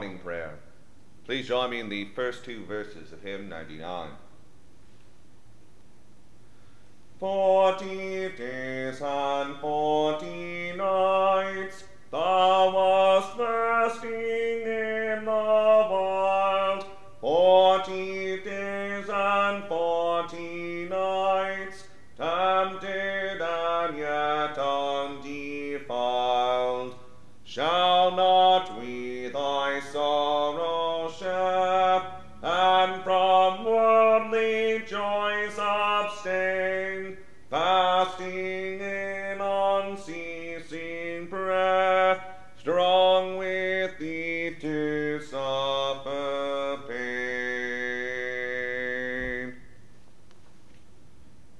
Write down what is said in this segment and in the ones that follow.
morning prayer. Please join me in the first two verses of hymn 99. Forty days and forty nights thou wast fasting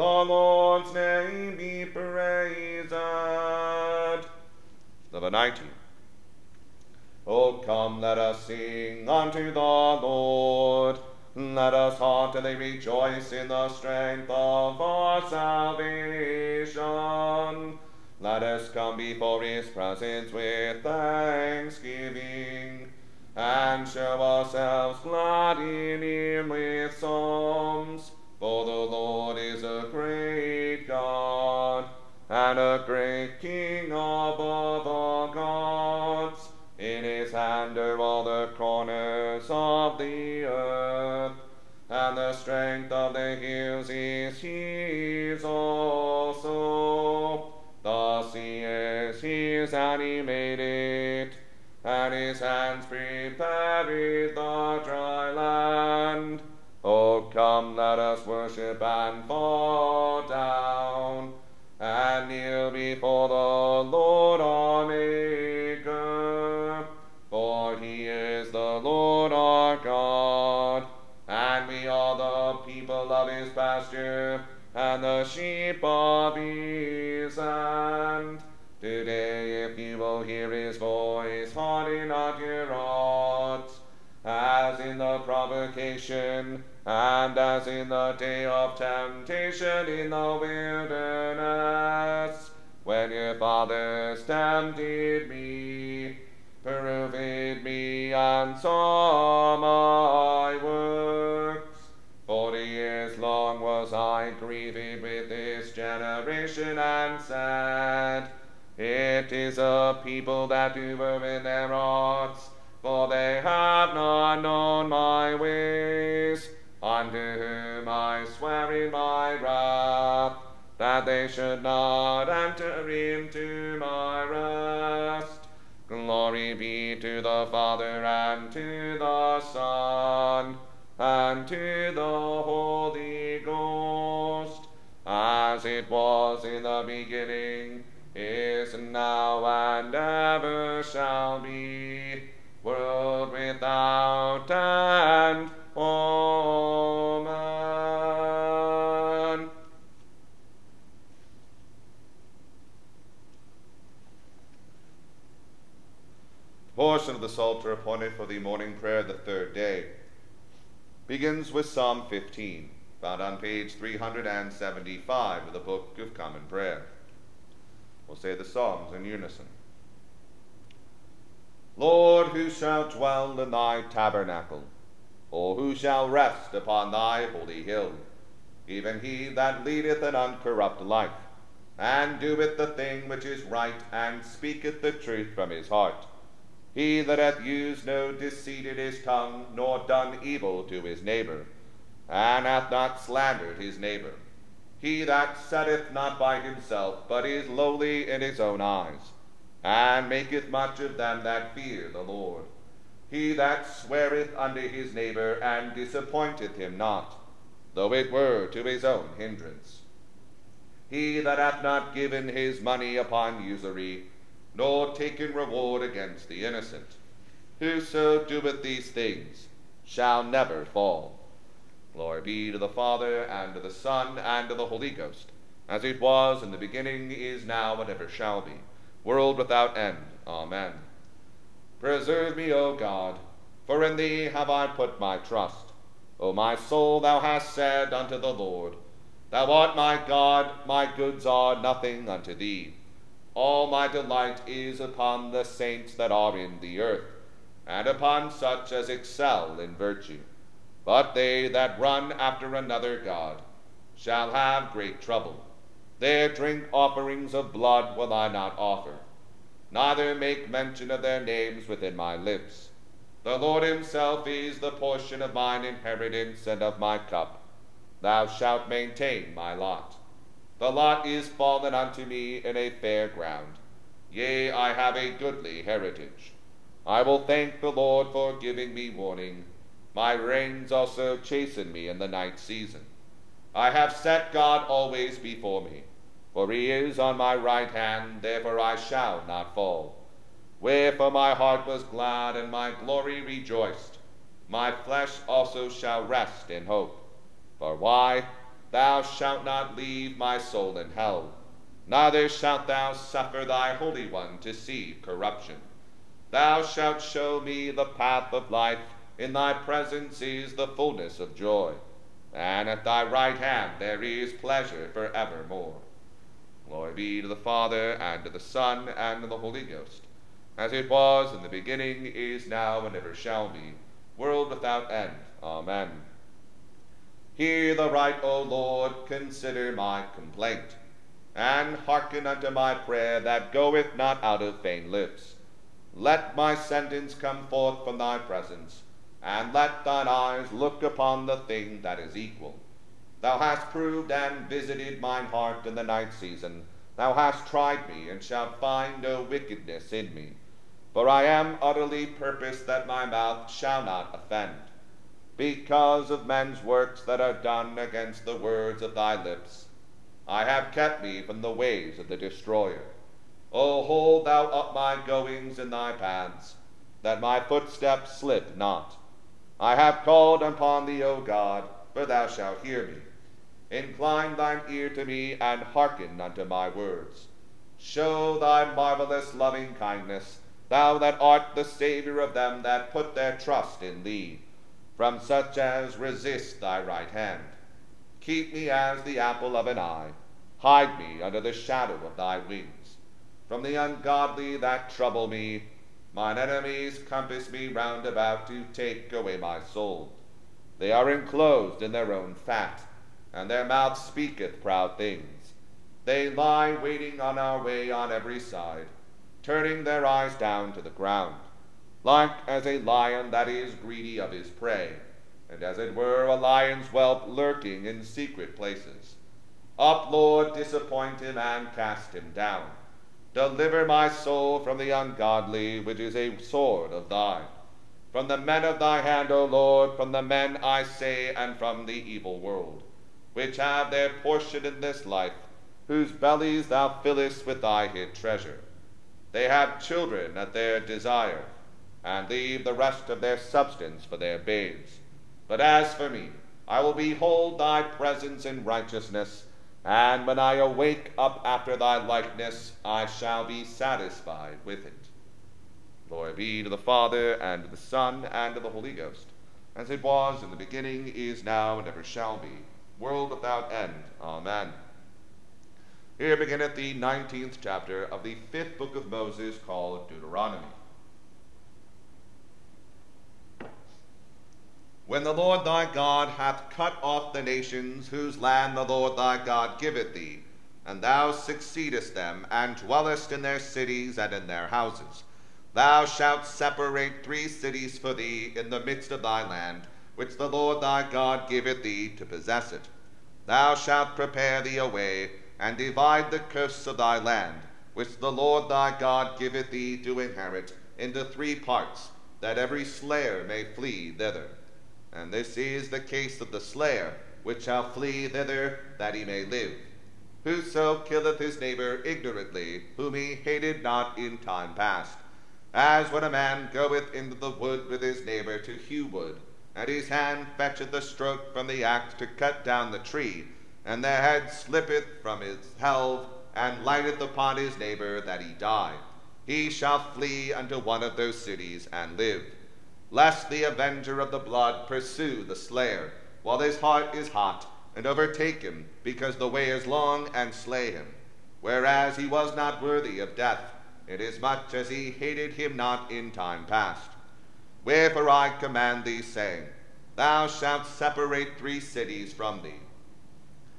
The Lord's name be praised. Number 19. Oh, come, let us sing unto the Lord. Let us heartily rejoice in the strength of our salvation. Let us come before his presence with thanksgiving, and show ourselves glad in him with psalms. For the Lord is a great God, and a great King above all gods. In his hand are all the corners of the earth, and the strength of the hills is his also. The sea is his, and he made it, and his hands prepared let us worship and fall down, and kneel before the Lord our Maker. For he is the Lord our God, and we are the people of his pasture, and the sheep of his hand. Today, if you will hear his voice, harden not your hearts, as in the provocation, and as in the day of temptation in the wilderness, when your fathers tempted me, proved me, and saw my works. Forty years long was I grieved with this generation, and said, It is a people that do in their hearts, for they have not known my ways, unto whom I swear in my wrath, that they should not enter into my rest. Glory be to the Father and to the Son and to the Holy Ghost, as it was in the beginning, is now, and ever shall be, world without Psalter appointed for the morning prayer the third day begins with Psalm 15, found on page 375 of the Book of Common Prayer. We'll say the Psalms in unison. Lord, who shall dwell in thy tabernacle, or who shall rest upon thy holy hill? Even he that leadeth an uncorrupt life, and doeth the thing which is right, and speaketh the truth from his heart. He that hath used no deceit in his tongue, nor done evil to his neighbor, and hath not slandered his neighbor. He that setteth not by himself, but is lowly in his own eyes, and maketh much of them that fear the Lord. He that sweareth unto his neighbor, and disappointeth him not, though it were to his own hindrance. He that hath not given his money upon usury, nor taken reward against the innocent. Whoso doeth these things shall never fall. Glory be to the Father, and to the Son, and to the Holy Ghost, as it was in the beginning, is now, and ever shall be, world without end. Amen. Preserve me, O God, for in thee have I put my trust. O my soul, thou hast said unto the Lord, Thou art my God, my goods are nothing unto thee. All my delight is upon the saints that are in the earth, and upon such as excel in virtue. But they that run after another God shall have great trouble. Their drink offerings of blood will I not offer, neither make mention of their names within my lips. The Lord himself is the portion of mine inheritance and of my cup. Thou shalt maintain my lot. The lot is fallen unto me in a fair ground. Yea, I have a goodly heritage. I will thank the Lord for giving me warning. My reins also chasten me in the night season. I have set God always before me. For he is on my right hand, therefore I shall not fall. Wherefore my heart was glad, and my glory rejoiced. My flesh also shall rest in hope. For why? Thou shalt not leave my soul in hell, neither shalt thou suffer thy Holy One to see corruption. Thou shalt show me the path of life. In thy presence is the fullness of joy, and at thy right hand there is pleasure for evermore. Glory be to the Father, and to the Son, and to the Holy Ghost, as it was in the beginning, is now, and ever shall be, world without end. Amen. Hear the right, O Lord, consider my complaint, and hearken unto my prayer that goeth not out of vain lips. Let my sentence come forth from thy presence, and let thine eyes look upon the thing that is equal. Thou hast proved and visited mine heart in the night season. Thou hast tried me, and shalt find no wickedness in me. For I am utterly purposed that my mouth shall not offend, because of men's works that are done against the words of thy lips. I have kept me from the ways of the destroyer. O hold thou up my goings in thy paths, that my footsteps slip not. I have called upon thee, O God, for thou shalt hear me. Incline thine ear to me, and hearken unto my words. Show thy marvelous loving kindness, thou that art the Saviour of them that put their trust in thee, from such as resist thy right hand. Keep me as the apple of an eye, hide me under the shadow of thy wings from the ungodly that trouble me. Mine enemies compass me round about to take away my soul. They are enclosed in their own fat, and their mouth speaketh proud things. They lie waiting on our way on every side, turning their eyes down to the ground, like as a lion that is greedy of his prey, and as it were a lion's whelp lurking in secret places. Up, Lord, disappoint him and cast him down Deliver my soul from the ungodly, which is a sword of thine. From the men of thy hand, O Lord, from the men, I say, and from the evil world, which have their portion in this life, whose bellies thou fillest with thy hid treasure. They have children at their desire, and leave the rest of their substance for their babes. But as for me, I will behold thy presence in righteousness and when I awake up after thy likeness, I shall be satisfied with it. Glory be to the Father, and to the Son, and to the Holy Ghost, as it was in the beginning, is now, and ever shall be, world without end. Amen. Here beginneth the nineteenth chapter of the fifth book of Moses, called Deuteronomy. When the Lord thy God hath cut off the nations whose land the Lord thy God giveth thee, and thou succeedest them, and dwellest in their cities and in their houses, thou shalt separate three cities for thee in the midst of thy land, which the Lord thy God giveth thee to possess it. Thou shalt prepare thee a way, and divide the coasts of thy land, which the Lord thy God giveth thee to inherit, into three parts, that every slayer may flee thither. And this is the case of the slayer, which shall flee thither that he may live. Whoso killeth his neighbor ignorantly, whom he hated not in time past, as when a man goeth into the wood with his neighbor to hew wood, and his hand fetcheth a stroke from the axe to cut down the tree, and the head slippeth from his helve, and lighteth upon his neighbor that he die. He shall flee unto one of those cities and live lest the avenger of the blood pursue the slayer, while his heart is hot, and overtake him, because the way is long, and slay him. Whereas he was not worthy of death, inasmuch as he hated him not in time past. Wherefore I command thee, saying, Thou shalt separate three cities from thee.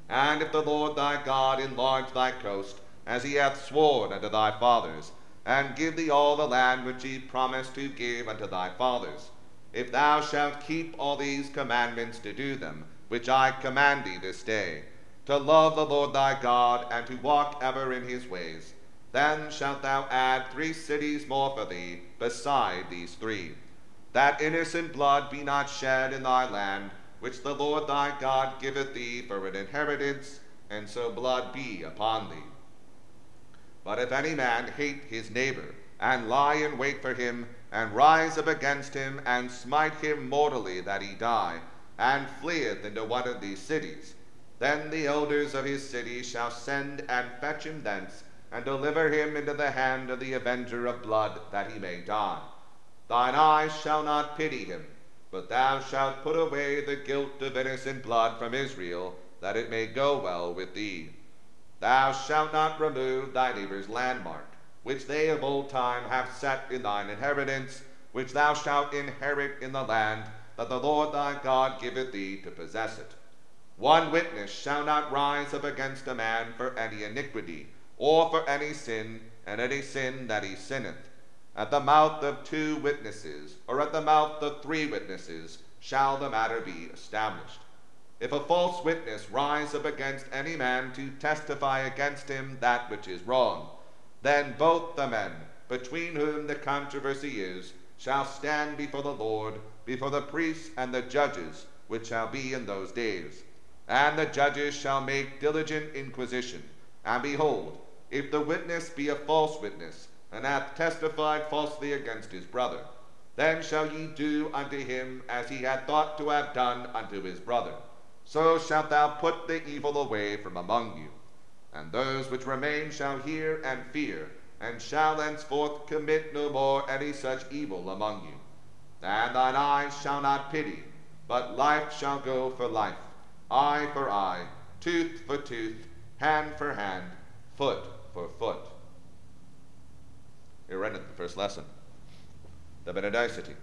And if the Lord thy God enlarge thy coast, as he hath sworn unto thy fathers, and give thee all the land which he promised to give unto thy fathers. If thou shalt keep all these commandments to do them, which I command thee this day, to love the Lord thy God, and to walk ever in his ways, then shalt thou add three cities more for thee, beside these three, that innocent blood be not shed in thy land, which the Lord thy God giveth thee for an inheritance, and so blood be upon thee. But if any man hate his neighbor, and lie in wait for him, and rise up against him, and smite him mortally that he die, and fleeth into one of these cities, then the elders of his city shall send and fetch him thence, and deliver him into the hand of the avenger of blood, that he may die. Thine eyes shall not pity him, but thou shalt put away the guilt of innocent blood from Israel, that it may go well with thee. Thou shalt not remove thy neighbor's landmark, which they of old time have set in thine inheritance, which thou shalt inherit in the land that the Lord thy God giveth thee to possess it. One witness shall not rise up against a man for any iniquity, or for any sin, and any sin that he sinneth. At the mouth of two witnesses, or at the mouth of three witnesses, shall the matter be established. If a false witness rise up against any man to testify against him that which is wrong, then both the men, between whom the controversy is, shall stand before the Lord, before the priests and the judges, which shall be in those days. And the judges shall make diligent inquisition. And behold, if the witness be a false witness, and hath testified falsely against his brother, then shall ye do unto him as he had thought to have done unto his brother. So shalt thou put the evil away from among you. And those which remain shall hear and fear, and shall henceforth commit no more any such evil among you. And thine eyes shall not pity, but life shall go for life, eye for eye, tooth for tooth, hand for hand, foot for foot. Here endeth the first lesson. The Benedicite.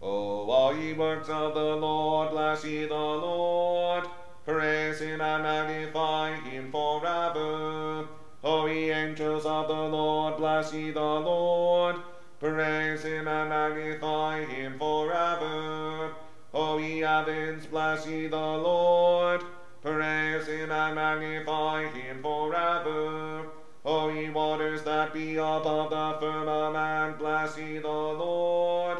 O all ye works of the Lord, bless ye the Lord. Praise him and magnify him forever. O ye angels of the Lord, bless ye the Lord. Praise him and magnify him forever. O ye heavens, bless ye the Lord. Praise him and magnify him forever. O ye waters that be above the firmament, bless ye the Lord.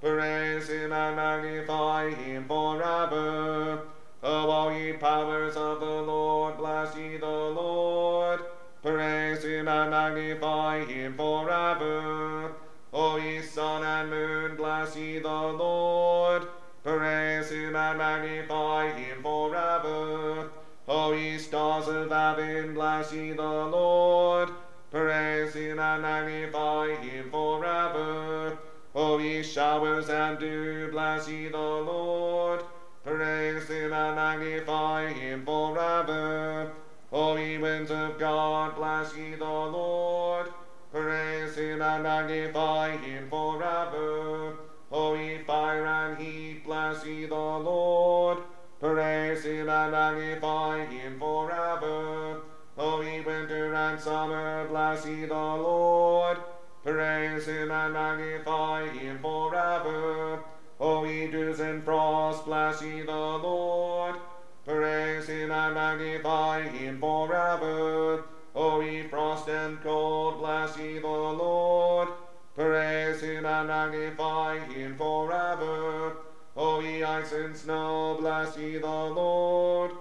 Praise him and magnify him forever. O all ye powers of the Lord, bless ye the Lord. Praise him and magnify him forever. O ye sun and moon, bless ye the Lord. Praise him and magnify him forever. O ye stars of heaven, bless ye the Lord. Praise him and magnify and do bless ye the Lord. Praise him and magnify him forever. O ye winds of God, bless ye the Lord. Praise him and magnify him forever. O ye fire and heat, bless ye the Lord. Praise him and magnify him forever. O ye winter and summer, bless ye the Lord. Praise him and magnify him forever. O ye dews and frost, bless ye the Lord. Praise him and magnify him forever. O ye frost and cold, bless ye the Lord. Praise him and magnify him forever. O ye ice and snow, bless ye the Lord.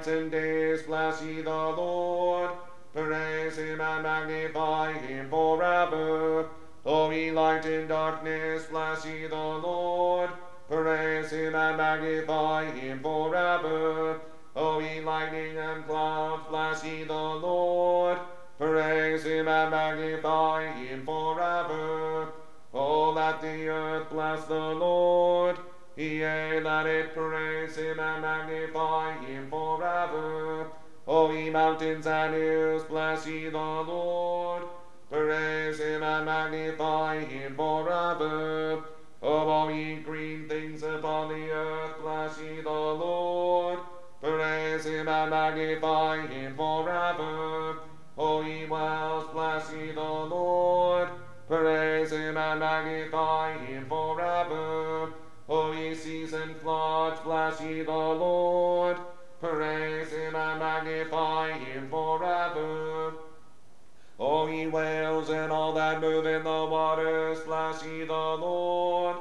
Nights and days, bless ye the Lord. Praise him and magnify him forever. O ye light and darkness, bless ye the Lord. Praise him and magnify him forever. O ye lightning and clouds, bless ye the Lord. Praise him and magnify him forever. O let the earth bless the Lord. Yea, let it praise him and magnify him forever. O ye mountains and hills, bless ye the Lord. Praise him and magnify him forever. O all ye green things upon the earth, bless ye the Lord. Praise him and magnify him forever. O ye wells, bless ye the Lord. Praise him and magnify him forever. O ye seas and floods, bless ye the Lord. Praise him and magnify him forever. O ye whales and all that move in the waters, bless ye the Lord.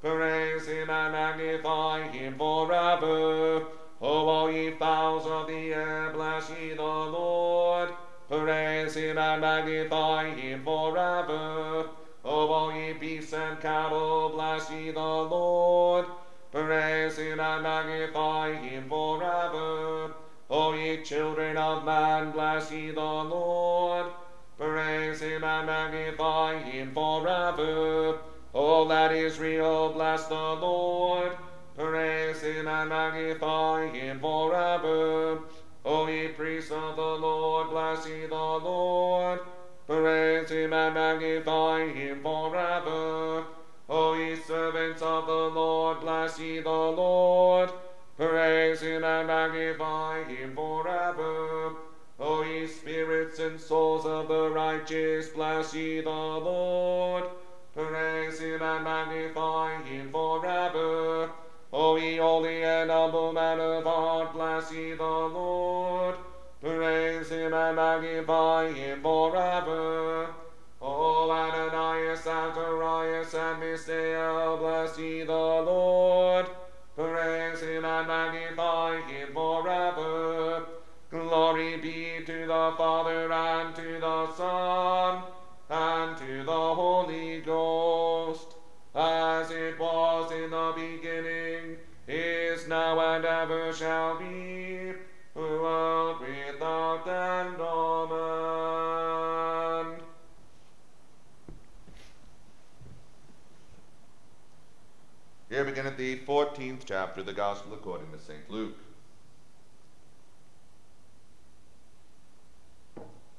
Praise him and magnify him forever. O all ye fowls of the air, bless ye the Lord. Praise him and magnify him forever. O beasts and cattle, bless ye the Lord. Praise him and magnify him forever. O ye children of man, bless ye the Lord. Praise him and magnify him forever. All that is real, bless the Lord. Praise him and magnify him forever. O ye priests of the Lord, bless ye the Lord. Praise him and magnify him forever. O ye servants of the Lord, bless ye the Lord. Praise him and magnify him forever. O ye spirits and souls of the righteous, bless ye the Lord. Praise him and magnify him forever. O ye holy and humble men of heart, bless ye the Lord. Praise him and magnify him forever. O Ananias, Azarias, and Misael, bless ye the Lord. 14th chapter of the Gospel according to St. Luke.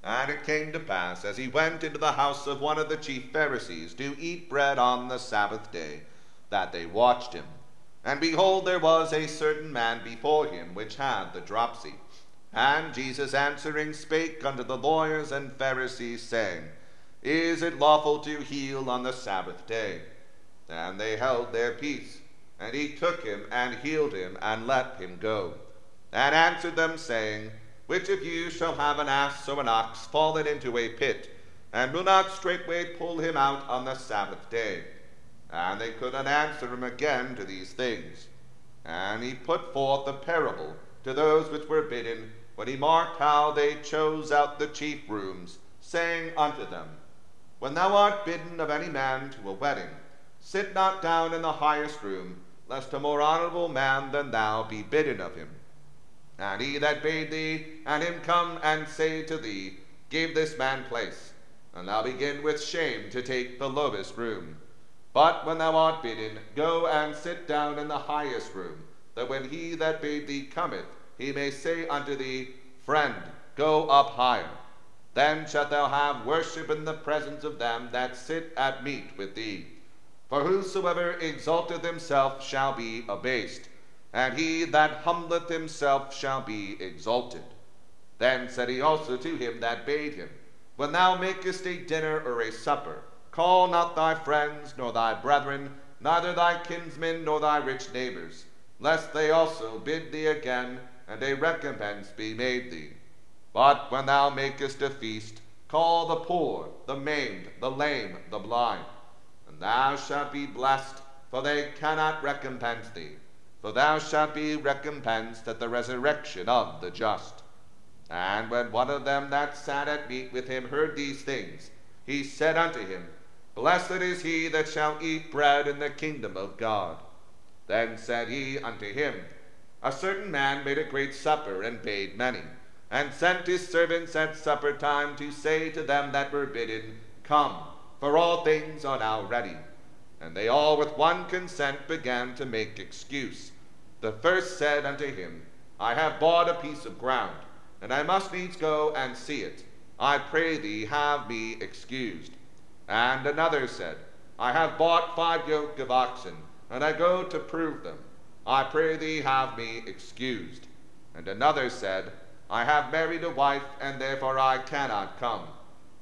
And it came to pass, as he went into the house of one of the chief Pharisees to eat bread on the Sabbath day, that they watched him. And behold, there was a certain man before him which had the dropsy. And Jesus answering spake unto the lawyers and Pharisees, saying, Is it lawful to heal on the Sabbath day? And they held their peace. And he took him and healed him and let him go. And answered them, saying, Which of you shall have an ass or an ox fallen into a pit, and will not straightway pull him out on the Sabbath day? And they could not answer him again to these things. And he put forth a parable to those which were bidden, when he marked how they chose out the chief rooms, saying unto them, When thou art bidden of any man to a wedding, sit not down in the highest room, lest a more honorable man than thou be bidden of him. And he that bade thee, and him come and say to thee, Give this man place, and thou begin with shame to take the lowest room. But when thou art bidden, go and sit down in the highest room, that when he that bade thee cometh, he may say unto thee, Friend, go up higher. Then shalt thou have worship in the presence of them that sit at meat with thee. For whosoever exalteth himself shall be abased, and he that humbleth himself shall be exalted. Then said he also to him that bade him, When thou makest a dinner or a supper, call not thy friends, nor thy brethren, neither thy kinsmen, nor thy rich neighbors, lest they also bid thee again, and a recompense be made thee. But when thou makest a feast, call the poor, the maimed, the lame, the blind, and thou shalt be blessed, for they cannot recompense thee. For thou shalt be recompensed at the resurrection of the just. And when one of them that sat at meat with him heard these things, he said unto him, Blessed is he that shall eat bread in the kingdom of God. Then said he unto him, A certain man made a great supper, and bade many, and sent his servants at supper time to say to them that were bidden, Come, for all things are now ready. And they all with one consent began to make excuse. The first said unto him, I have bought a piece of ground, and I must needs go and see it. I pray thee, have me excused. And another said, I have bought five yoke of oxen, and I go to prove them. I pray thee, have me excused. And another said, I have married a wife, and therefore I cannot come.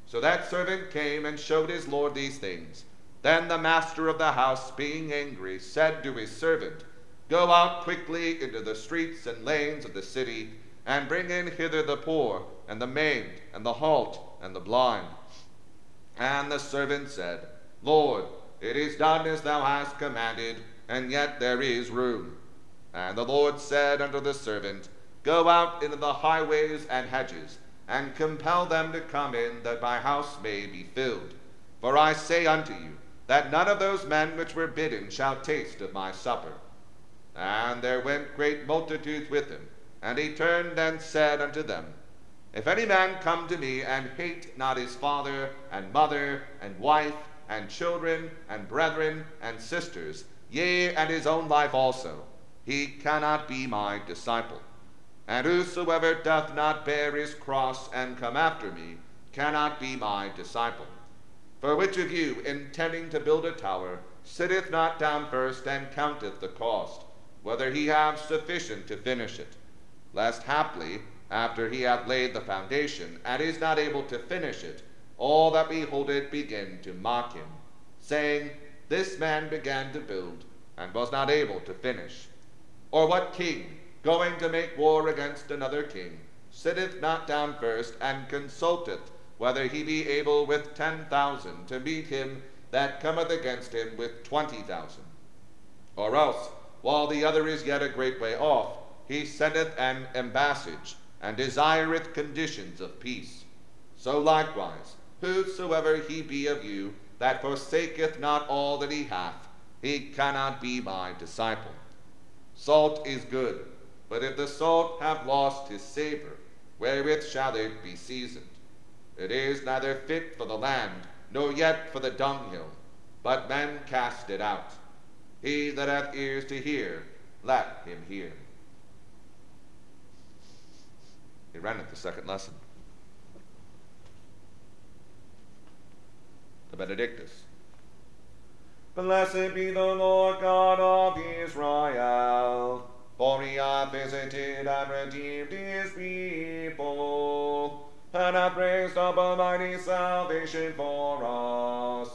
So that servant came and showed his lord these things. Then the master of the house, being angry, said to his servant, Go out quickly into the streets and lanes of the city, and bring in hither the poor, and the maimed, and the halt, and the blind. And the servant said, Lord, it is done as thou hast commanded, and yet there is room. And the Lord said unto the servant, Go out into the highways and hedges, and compel them to come in, that my house may be filled. For I say unto you, that none of those men which were bidden shall taste of my supper. And there went great multitudes with him. And he turned and said unto them, If any man come to me and hate not his father and mother and wife and children and brethren and sisters, yea, and his own life also, he cannot be my disciple. And whosoever doth not bear his cross and come after me cannot be my disciple. For which of you, intending to build a tower, sitteth not down first and counteth the cost, whether he have sufficient to finish it? Lest haply, after he hath laid the foundation, and is not able to finish it, all that behold it begin to mock him, saying, This man began to build, and was not able to finish. Or what king, going to make war against another king, sitteth not down first, and consulteth whether he be able with ten thousand to meet him that cometh against him with twenty thousand? Or else, while the other is yet a great way off, he sendeth an embassage, and desireth conditions of peace. So likewise, whosoever he be of you that forsaketh not all that he hath, he cannot be my disciple. Salt is good, but if the salt have lost his savor, wherewith shall it be seasoned? It is neither fit for the land, nor yet for the dunghill, but men cast it out. He that hath ears to hear, let him hear. He ran at the second lesson. The Benedictus. Blessed be the Lord God of Israel, for he hath visited and redeemed his people, and hath raised up a mighty salvation for us.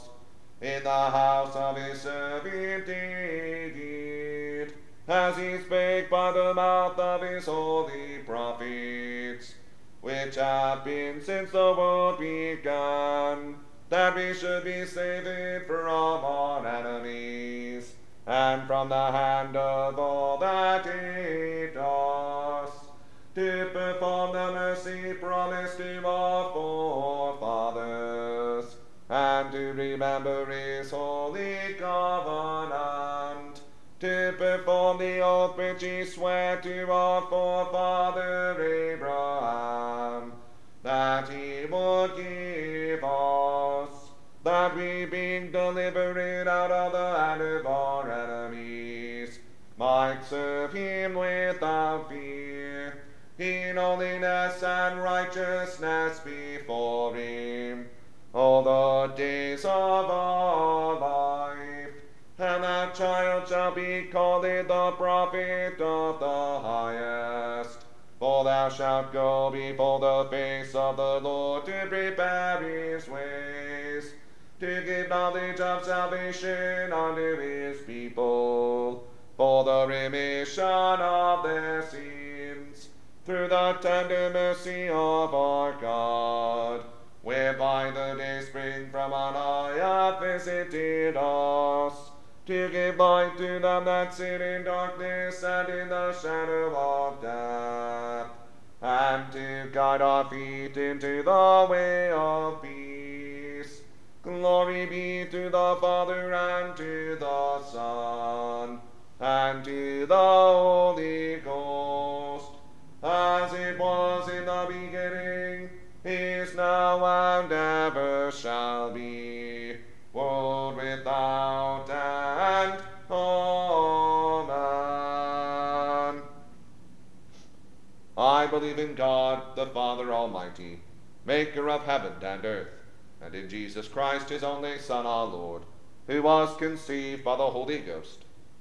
In the house of his servant David, as he spake by the mouth of his holy prophets, which have been since the world began that we should be saved from our enemies, and from the hand of all that hate does, to perform the mercy promised to our forefathers, and to remember his holy covenant, to perform the oath which he sware to our forefather Abraham, that he would give us, that we being delivered serve him without fear, in holiness and righteousness before him, all the days of our life. And that child shall be called the prophet of the highest. For thou shalt go before the face of the Lord to prepare his ways, to give knowledge of salvation unto his people, for the remission of their sins, through the tender mercy of our God, whereby the day spring from on high hath visited us, to give light to them that sit in darkness and in the shadow of death, and to guide our feet into the way of peace. Glory be to the Father and to the Son and to the Holy Ghost, as it was in the beginning, is now, and ever shall be, world without end. Amen. I believe in God, the Father Almighty, maker of heaven and earth, and in Jesus Christ, his only Son, our Lord, who was conceived by the Holy Ghost,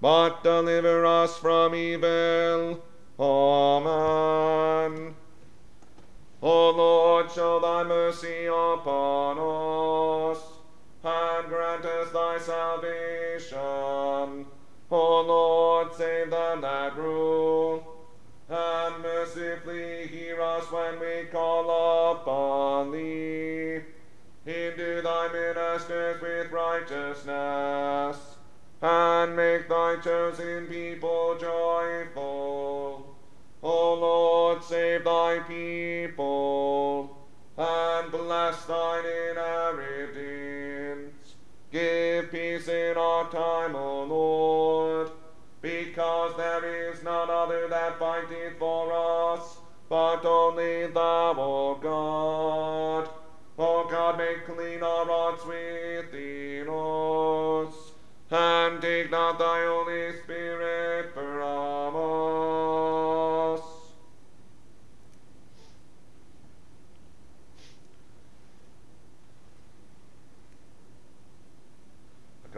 but deliver us from evil. Amen. O Lord, show thy mercy upon us, and grant us thy salvation. O Lord, save them that rule, and mercifully hear us when we chosen people joyful. O Lord, save thy people, and bless thine inheritance. Give peace in our time,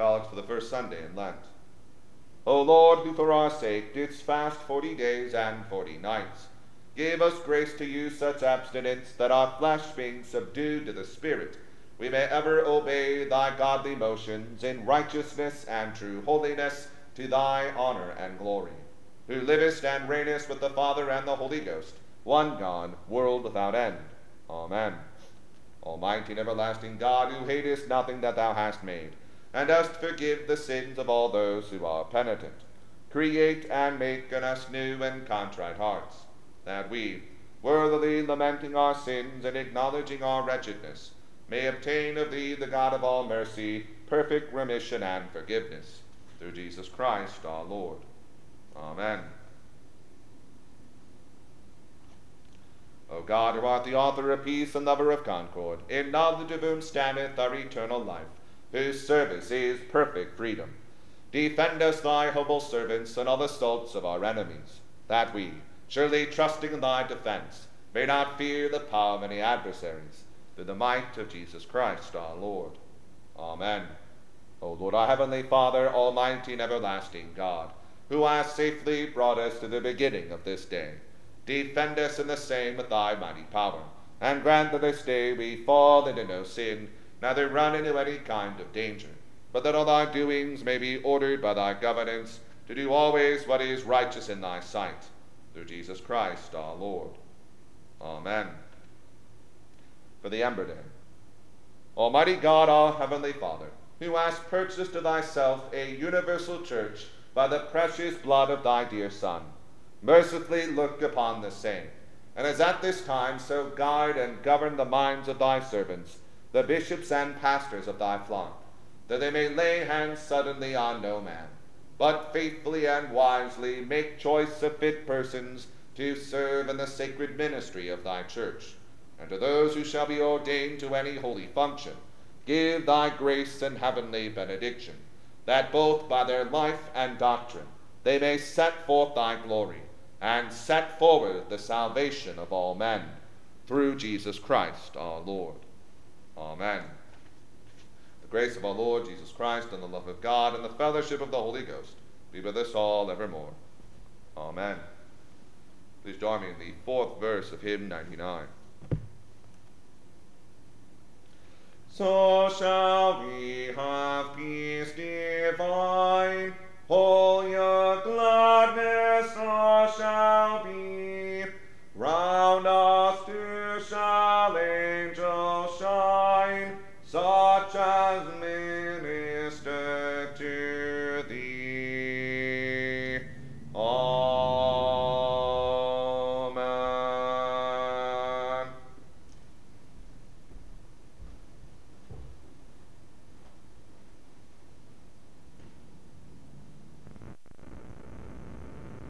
For the first Sunday in Lent. O Lord, who for our sake didst fast forty days and forty nights, give us grace to use such abstinence that our flesh being subdued to the Spirit, we may ever obey thy godly motions in righteousness and true holiness to thy honor and glory, who livest and reignest with the Father and the Holy Ghost, one God, world without end. Amen. Almighty and everlasting God, who hatest nothing that thou hast made, and dost forgive the sins of all those who are penitent, create and make in us new and contrite hearts, that we, worthily lamenting our sins and acknowledging our wretchedness, may obtain of thee, the God of all mercy, perfect remission and forgiveness. Through Jesus Christ our Lord. Amen. O God, who art the author of peace and lover of concord, in knowledge of whom standeth our eternal life, whose service is perfect freedom, defend us, thy humble servants, in all assaults of our enemies, that we, surely trusting in thy defense, may not fear the power of any adversaries, through the might of Jesus Christ our Lord. Amen. O Lord, our heavenly Father, almighty and everlasting God, who hast safely brought us to the beginning of this day, defend us in the same with thy mighty power, and grant that this day we fall into no sin, neither run into any kind of danger, but that all thy doings may be ordered by thy governance, to do always what is righteous in thy sight, through Jesus Christ our Lord. Amen. For the Ember Day. Almighty God, our heavenly Father, who hast purchased to thyself a universal church by the precious blood of thy dear Son, mercifully look upon the same, and as at this time so guide and govern the minds of thy servants, the bishops and pastors of thy flock, that they may lay hands suddenly on no man, but faithfully and wisely make choice of fit persons to serve in the sacred ministry of thy church. And to those who shall be ordained to any holy function, give thy grace and heavenly benediction, that both by their life and doctrine they may set forth thy glory, and set forward the salvation of all men, through Jesus Christ our Lord. Amen. The grace of our Lord Jesus Christ and the love of God and the fellowship of the Holy Ghost be with us all evermore. Amen. Please join me in the fourth verse of hymn 99. So shall we have peace divine, all your gladness I shall be. Round us too shall angels shine, such as me.